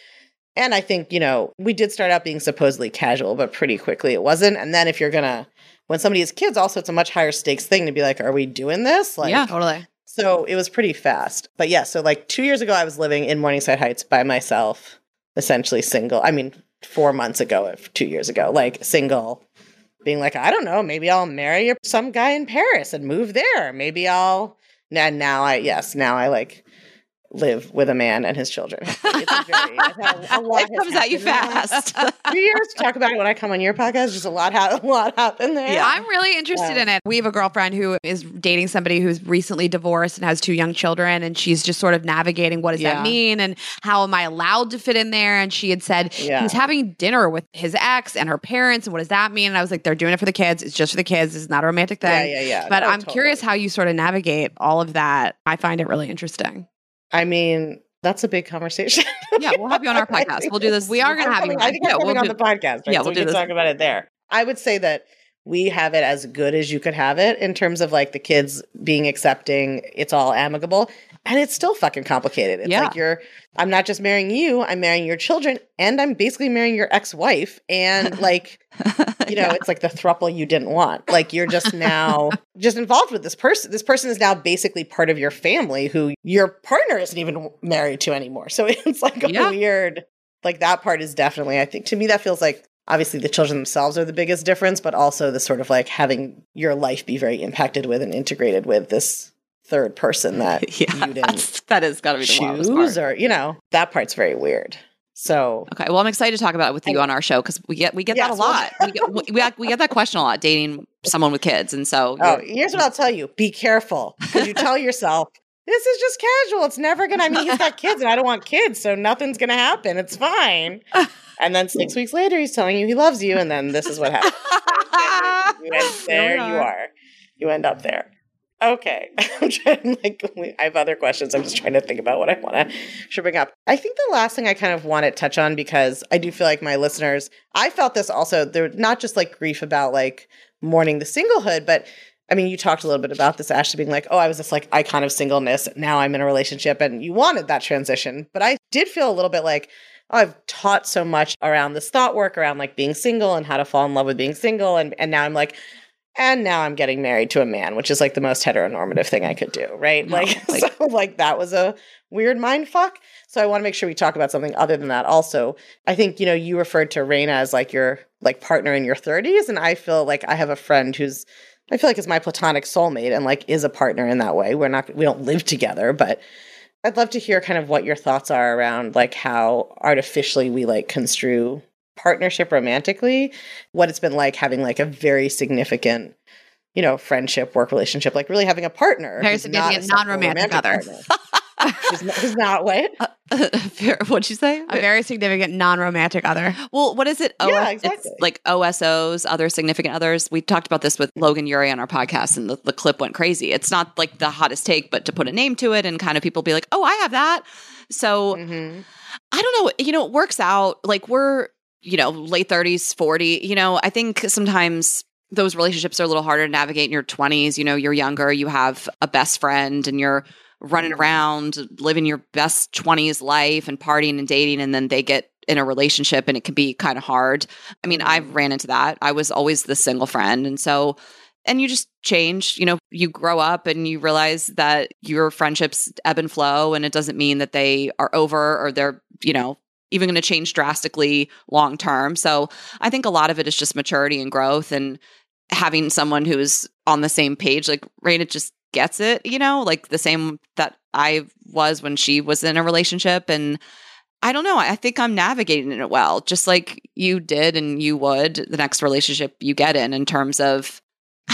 And I think, you know, we did start out being supposedly casual, but pretty quickly it wasn't. And then if you're going to, when somebody has kids, also it's a much higher stakes thing to be like, are we doing this? Like, Yeah. Totally. So it was pretty fast. But yeah, so like two years ago, I was living in Morningside Heights by myself, essentially single. I mean, four months ago, if two years ago, like single, being like, I don't know, maybe I'll marry some guy in Paris and move there. Maybe I'll. And now I, yes, now I like live with a man and his children. *laughs* It's very, a, a lot it comes at you fast. *laughs* Three years to talk about it when I come on your podcast. Just a lot, ha- a lot happened there. Yeah. I'm really interested Yeah. in it. We have a girlfriend who is dating somebody who's recently divorced and has two young children, and she's just sort of navigating what does Yeah. that mean and how am I allowed to fit in there? And she had said Yeah. he's having dinner with his ex and her parents, and what does that mean? And I was like, they're doing it for the kids. It's just for the kids. It's not a romantic yeah, thing. yeah, yeah. But No, I'm totally. curious how you sort of navigate all of that. I find it really interesting. I mean, that's a big conversation. yeah, we'll have you on our *laughs* podcast. We'll do this. We are gonna have you on. I think I'm coming we'll on do- the podcast. Right? yeah, so we'll we do can this. talk about it there. I would say that we have it as good as you could have it in terms of like the kids being accepting. It's all amicable, and it's still fucking complicated. It's Yeah. like you're. I'm not just marrying you. I'm marrying your children, and I'm basically marrying your ex-wife. And *laughs* like, you know, it's like the thruple you didn't want. Like you're just *laughs* now just involved with this person. This person is now basically part of your family who your partner isn't even married to anymore. So *laughs* it's like a Yeah. weird like that part is definitely I think to me that feels like obviously the children themselves are the biggest difference, but also the sort of like having your life be very impacted with and integrated with this third person that *laughs* yeah, you didn't that is got to be the choose or you know, that part's very weird. So Okay, well, I'm excited to talk about it with you on our show because we get we get Yes, that a lot. we, get, we, we get that question a lot. Dating someone with kids, and so Oh, here's what I'll tell you. Be careful. Because you tell yourself, this is just casual. It's never gonna I mean, he's got kids and I don't want kids, so nothing's gonna happen. It's fine. *laughs* And then six weeks later he's telling you he loves you, and then this is what happens. *laughs* End, there you are. You end up there. Okay. *laughs* I'm trying like I have other questions. I'm just trying to think about what I want to should bring up. I think the last thing I kind of want to touch on because I do feel like my listeners, I felt this also. They're not just like grief about like mourning the singlehood, but I mean, you talked a little bit about this, Ashley, being like, oh, I was this like icon of singleness. Now I'm in a relationship and you wanted that transition. But I did feel a little bit like, I've taught so much around this thought work around like being single and how to fall in love with being single. And, and now I'm like, and now I'm getting married to a man, which is like the most heteronormative thing I could do, right? No, like, *laughs* like- so like that was a weird mind fuck. So I want to make sure we talk about something other than that. Also, I think you know you referred to Rayna as like your like partner in your 30s, and I feel like I have a friend who's I feel like is my platonic soulmate and like is a partner in that way. We're not we don't live together, but I'd love to hear kind of what your thoughts are around like how artificially we like construe partnership romantically, what it's been like having like a very significant, you know, friendship, work relationship, like really having a partner. Very who's not a significant non-romantic romantic other. Partner. who's, not, who's not what? *laughs* Fair- what'd you say? A very significant non-romantic other. Well, what is it? Yeah, It's exactly. like OSOs, other significant others. We talked about this with Logan Ury on our podcast, and the, the clip went crazy. It's not like the hottest take, but to put a name to it and kind of people be like, oh, I have that. So Mhm. I don't know. You know, it works out. Like we're, you know, late 30s, 40. You know, I think sometimes those relationships are a little harder to navigate in your 20s. You know, you're younger, you have a best friend, and you're running around living your best 20s life and partying and dating. And then they get in a relationship and it can be kind of hard. I mean, I've mm-hmm. ran into that. I was always the single friend. And so, and you just change, you know, you grow up and you realize that your friendships ebb and flow. And it doesn't mean that they are over or they're, you know, even going to change drastically long term. So I think a lot of it is just maturity and growth and having someone who's on the same page. Like Rayna just gets it, you know, like the same that I was when she was in a relationship. And I don't know. I think I'm navigating it well, just like you did and you would the next relationship you get in, in terms of.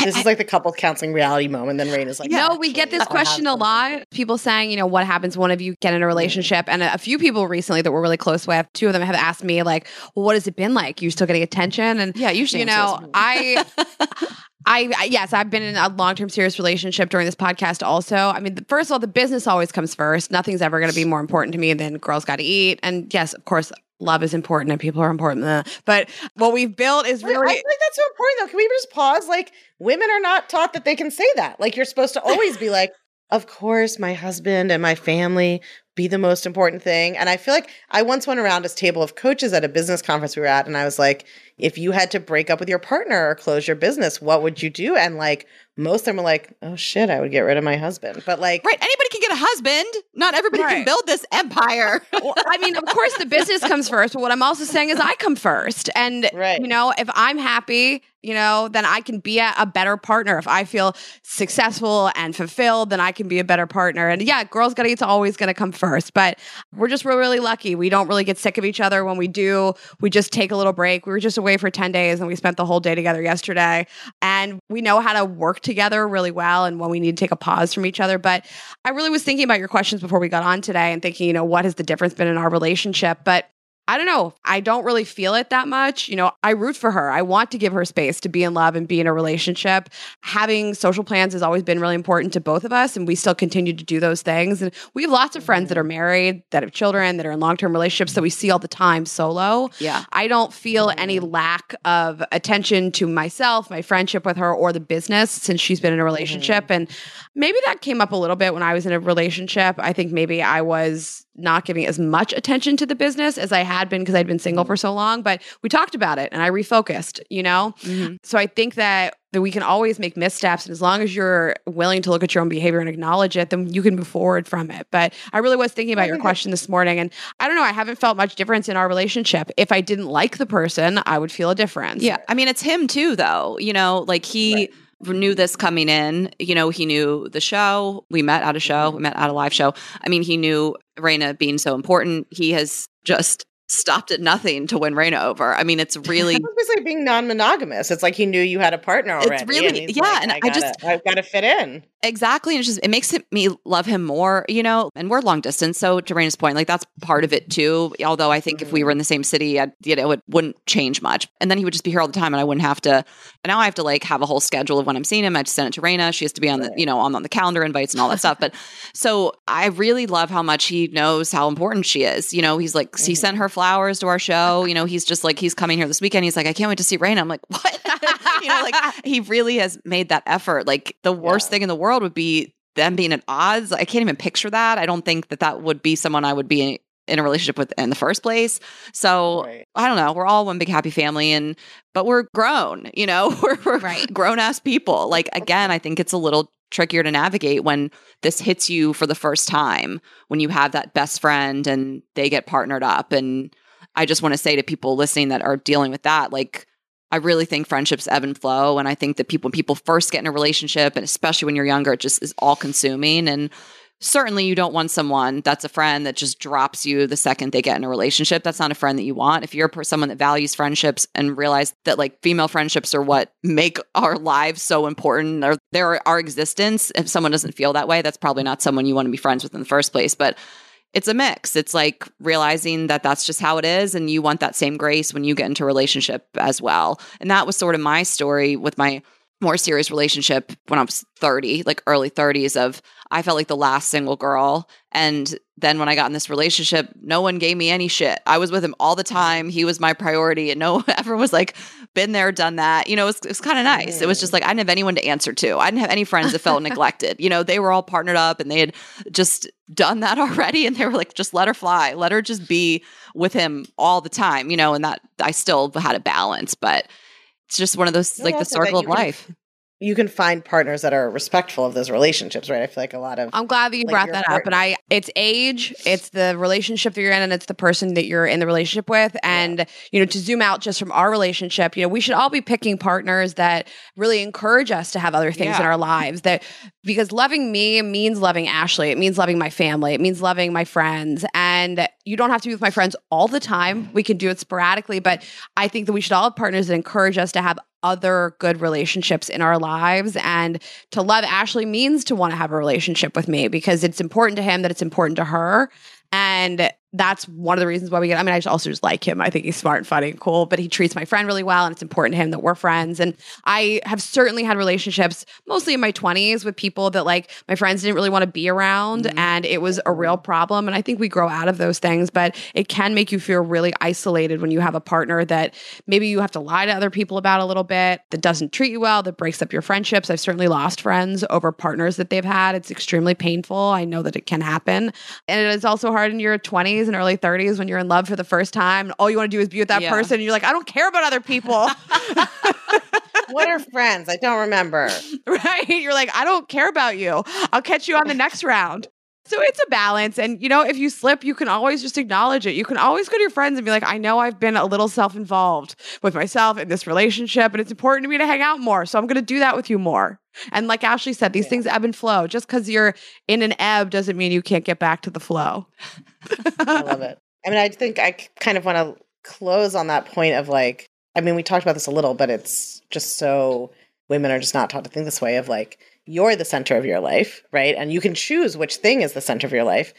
This I- is like the couple counseling reality moment. Then Rain is like, no, we get this question a lot. People saying, you know, what happens when one of you get in a relationship? And a, a few people recently that we're really close with, two of them have asked me, like, well, what has it been like? You still getting attention? And yeah, usually you know, I, *laughs* I, I- yes, I've been in a long term serious relationship during this podcast. Also, I mean, the, first of all, the business always comes first. Nothing's ever going to be more important to me than girls gotta eat. And yes, of course, love is important and people are important. But what we've built is Wait, I really. feel like that's so important though. Can we just pause? Like women are not taught that they can say that. Like you're supposed to always be like, of course, my husband and my family be the most important thing. And I feel like I once went around this table of coaches at a business conference we were at, and I was like, if you had to break up with your partner or close your business, what would you do? And like most of them are like, oh shit, I would get rid of my husband. But like, right, anybody can get a husband. Not everybody Right. can build this empire. *laughs* well, I mean, of course, the business comes first, but what I'm also saying is I come first. And, Right. you know, if I'm happy, you know, then I can be a, a better partner. If I feel successful and fulfilled, then I can be a better partner. And yeah, girls gotta eat's always gonna come first, but we're just really, really lucky. We don't really get sick of each other. When we do, we just take a little break. We were just away for 10 days and we spent the whole day together yesterday. And we know how to work together really well and when we need to take a pause from each other. But I really was thinking about your questions before we got on today and thinking, you know, what has the difference been in our relationship? But I don't know. I don't really feel it that much. You know, I root for her. I want to give her space to be in love and be in a relationship. Having social plans has always been really important to both of us, and we still continue to do those things. And we have lots of friends that are married, that have children, that are in long term relationships that we see all the time solo. yeah. I don't feel any lack of attention to myself, my friendship with her, or the business since she's been in a relationship. Mm-hmm. And maybe that came up a little bit when I was in a relationship. I think maybe I was not giving as much attention to the business as I had been because I'd been single for so long. But we talked about it and I refocused, you know? Mhm. So I think that that we can always make missteps and as long as you're willing to look at your own behavior and acknowledge it then you can move forward from it but i really was thinking about your question this morning and i don't know i haven't felt much difference in our relationship if i didn't like the person i would feel a difference Yeah. I mean, it's him too, though. You know, like he knew this coming in. You know, he knew the show. We met at a show, we met at a live show. I mean, he knew Rayna being so important. He has just stopped at nothing to win Rayna over. I mean, it's *laughs* really. Basically being non-monogamous. It's like he knew you had a partner already. really- and yeah, like, and I gotta- just- I've got to fit in. Exactly. And it's just, it makes it, me love him more, you know, and we're long distance. So to Rayna's point, like that's part of it too. Although I think if we were in mm-hmm. the same city, I'd, you know, it wouldn't change much. And then he would just be here all the time and I wouldn't have to, and now I have to like have a whole schedule of when I'm seeing him. I just send it to Rayna. She has to be on the, you know, on, on the calendar invites and all that stuff. But *laughs* so I really love how much he knows how important she is. You know, he's like, he sent mm-hmm. her flowers to our show. You know, he's just like, he's coming here this weekend. He's like, I can't wait to see Rayna. I'm like, what? *laughs* you know, like *laughs* he really has made that effort. Like the worst Yeah. thing in the world would be them being at odds. I can't even picture that. I don't think that that would be someone I would be in, in a relationship with in the first place. So Right. I don't know. We're all one big happy family, and but we're grown. You know, *laughs* we're, we're Right. grown ass people. Like again, I think it's a little trickier to navigate when this hits you for the first time when you have that best friend and they get partnered up and I just want to say to people listening that are dealing with that, like, I really think friendships ebb and flow. And I think that people, when people first get in a relationship, and especially when you're younger, it just is all consuming. And certainly you don't want someone that's a friend that just drops you the second they get in a relationship. That's not a friend that you want. If you're someone that values friendships and realize that like female friendships are what make our lives so important or they're our existence, if someone doesn't feel that way, that's probably not someone you want to be friends with in the first place. But it's a mix. It's like realizing that that's just how it is, and you want that same grace when you get into a relationship as well. And that was sort of my story with my more serious relationship when I was 30, like early 30s of I felt like the last single girl. And then when I got in this relationship, no one gave me any shit. I was with him all the time. He was my priority. And no *laughs* everyone was like, been there, done that. You know, it was, it was kind of nice. It was just like I didn't have anyone to answer to. I didn't have any friends that felt *laughs* neglected. You know, they were all partnered up and they had just done that *laughs* already. And they were like, just let her fly. Let her just be with him all the time, you know, and that I still had a balance, but it's just one of those No, like the circle of can- life. You can find partners that are respectful of those relationships, right? I feel like a lot of I'm glad that you Like brought that part- up. And I, it's age, it's the relationship that you're in, and it's the person that you're in the relationship with. And, you know, to zoom out just from our relationship, you know, we should all be picking partners that really encourage us to have other things in our lives. That because loving me means loving Ashley, it means loving my family, it means loving my friends. And you don't have to be with my friends all the time. We can do it sporadically, but I think that we should all have partners that encourage us to have other good relationships in our lives and to love Ashley means to want to have a relationship with me because it's important to him that it's important to her. And that's one of the reasons why we get. I mean, I also just like him. I think he's smart and funny and cool, but he treats my friend really well, and it's important to him that we're friends. And I have certainly had relationships, mostly in my 20s, with people that like my friends didn't really want to be around, mm-hmm. and it was a real problem. And I think we grow out of those things, but it can make you feel really isolated when you have a partner that maybe you have to lie to other people about a little bit, that doesn't treat you well, that breaks up your friendships. I've certainly lost friends over partners that they've had. It's extremely painful. I know that it can happen. And it is also hard in your 20s 20s and early 30s when you're in love for the first time. All you want to do is be with that Yeah. person. And you're like, I don't care about other people. *laughs* what are friends? I don't remember. *laughs* right? You're like, I don't care about you. I'll catch you on the next round. So it's a balance. And, you know, if you slip, you can always just acknowledge it. You can always go to your friends and be like, I know I've been a little self involved with myself in this relationship, and it's important to me to hang out more. So I'm going to do that with you more. And like Ashley said, these Yeah. things ebb and flow. Just because you're in an ebb doesn't mean you can't get back to the flow. I love it. I mean, I think I kind of want to close on that point of like, I mean, we talked about this a little, but it's just so women are just not taught to think this way of like, you're the center of your life, right? And you can choose which thing is the center of your life.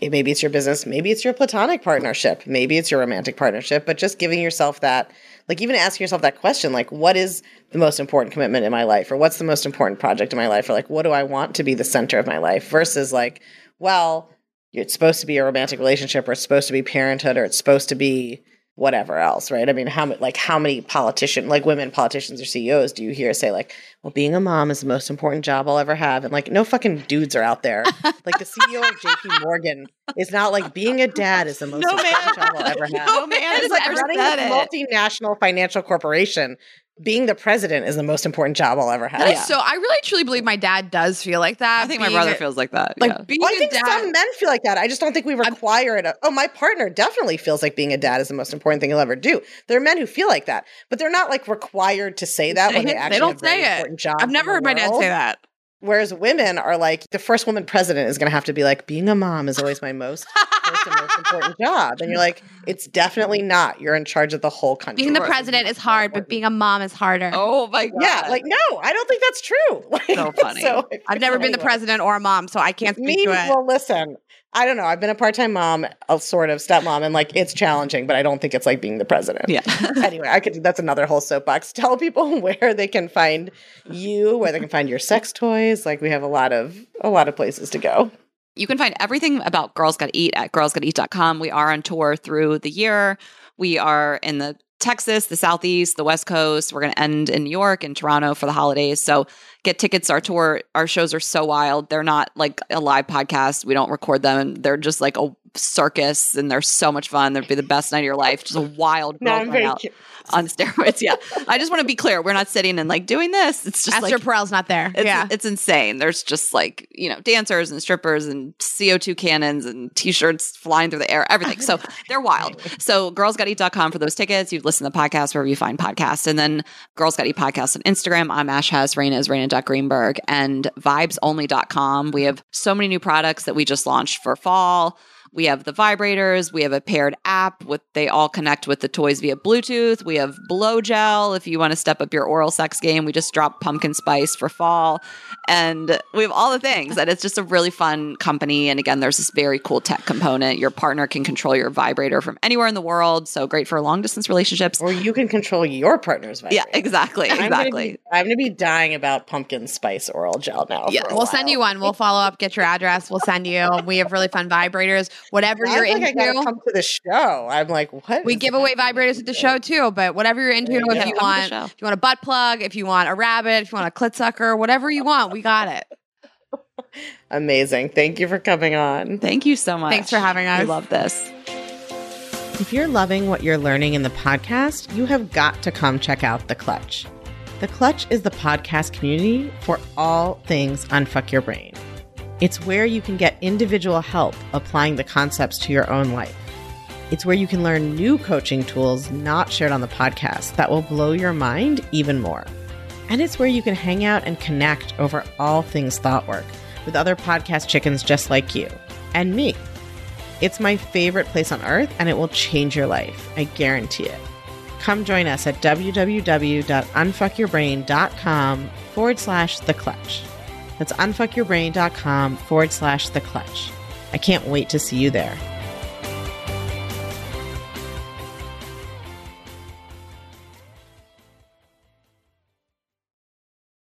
Maybe it's your business, maybe it's your platonic partnership, maybe it's your romantic partnership, but just giving yourself that, like, even asking yourself that question, like, what is the most important commitment in my life? Or what's the most important project in my life? Or like, what do I want to be the center of my life versus like, well, it's supposed to be a romantic relationship or it's supposed to be parenthood or it's supposed to be whatever else right? I mean how like how many politician like women politicians or ceos do you hear say like well being a mom is the most important job i'll ever have and like no fucking dudes are out there. *laughs* Like the ceo of jp morgan is not like being a dad is the most No important man. job i'll ever *laughs* have. No man has like running a multinational financial corporation being the president is the most important job i'll ever have Yeah. So I really truly believe my dad does feel like that. I think my brother a- feels like that. like yeah. being Well, I a think dad. some men feel like that. I just don't think we require it. Oh, my partner definitely feels like being a dad is the most important thing he'll ever do. There are men who feel like that, but they're not like required to say that when they They don't have very say it. important jobs. I've never heard the my dad say that. Whereas women are like the first woman president is going to have to be like being a mom is always my most first and most important job, and you're like it's definitely not. You're in charge of the whole country. Being the president is hard, but being a mom is harder. oh my god. yeah, like no, I don't think that's true. *laughs* Like, So funny. I've never been the president or a mom, so I can't speak Me, to it. well, listen, I don't know. I've been a part time mom, a sort of stepmom, and like it's challenging, but I don't think it's like being the president. Yeah. *laughs* anyway, I could. That's another whole soapbox. *laughs* Tell people where they can find you, where they can find your sex toys. Like we have a lot of a lot of places to go. You can find everything about Girls Gotta Eat at girlsgottaeat.com. We are on tour through the year. We are in the Texas, the Southeast, the West Coast. We're going to end in New York and Toronto for the holidays. So get tickets. Our tour, our shows are so wild. They're not like a live podcast. We don't record them. They're just like a circus and they're so much fun. They'd be the best night of your life. Just a wild No, I'm very out cute. on steroids. Yeah. I just want to be clear. We're not sitting and like doing this. It's just Esther like Perel's not there. it's, yeah. it's insane. There's just like, you know, dancers and strippers and CO2 cannons and t shirts flying through the air, everything. So *laughs* they're wild. So girlsgottaeat.com for those tickets. You listen to the podcast wherever you find podcasts. And then Girls Gotta Eat Podcast on Instagram. I'm Ash Hess, Rayna is Rayna.Greenberg and vibesonly.com. We have so many new products that we just launched for fall. We have the vibrators. We have a paired app with they all connect with the toys via Bluetooth. We have blow gel if you want to step up your oral sex game. We just dropped pumpkin spice for fall. And we have all the things. And it's just a really fun company. And again, there's this very cool tech component. Your partner can control your vibrator from anywhere in the world. So great for long distance relationships. Or you can control your partner's vibrator. Yeah, vibrator. exactly. I'm gonna Exactly. be- I'm going to be dying about pumpkin spice oral gel now. Yeah. for a We'll send you one. We'll follow up, get your address. We'll send you. We have really fun vibrators. Whatever I you're feel like I gotta into. come to the show. I'm like, what? We give away vibrators at the show too, but whatever you're into, Yeah. if you come to the want, if you want a butt plug, if you want a rabbit, if you want a clit sucker, whatever you want, we got it. *laughs* Amazing. Thank you for coming on. Thank you so much. Thanks for having us. I love this. If you're loving what you're learning in the podcast, you have got to come check out The Clutch. The Clutch is the podcast community for all things Unfuck Your Brain. It's where you can get individual help applying the concepts to your own life. It's where you can learn new coaching tools not shared on the podcast that will blow your mind even more. And it's where you can hang out and connect over all things thought work with other podcast chickens just like you and me. It's my favorite place on earth and it will change your life. I guarantee it. Come join us at www.unfuckyourbrain.com forward slash the clutch. That's unfuckyourbrain.com forward slash the clutch. I can't wait to see you there.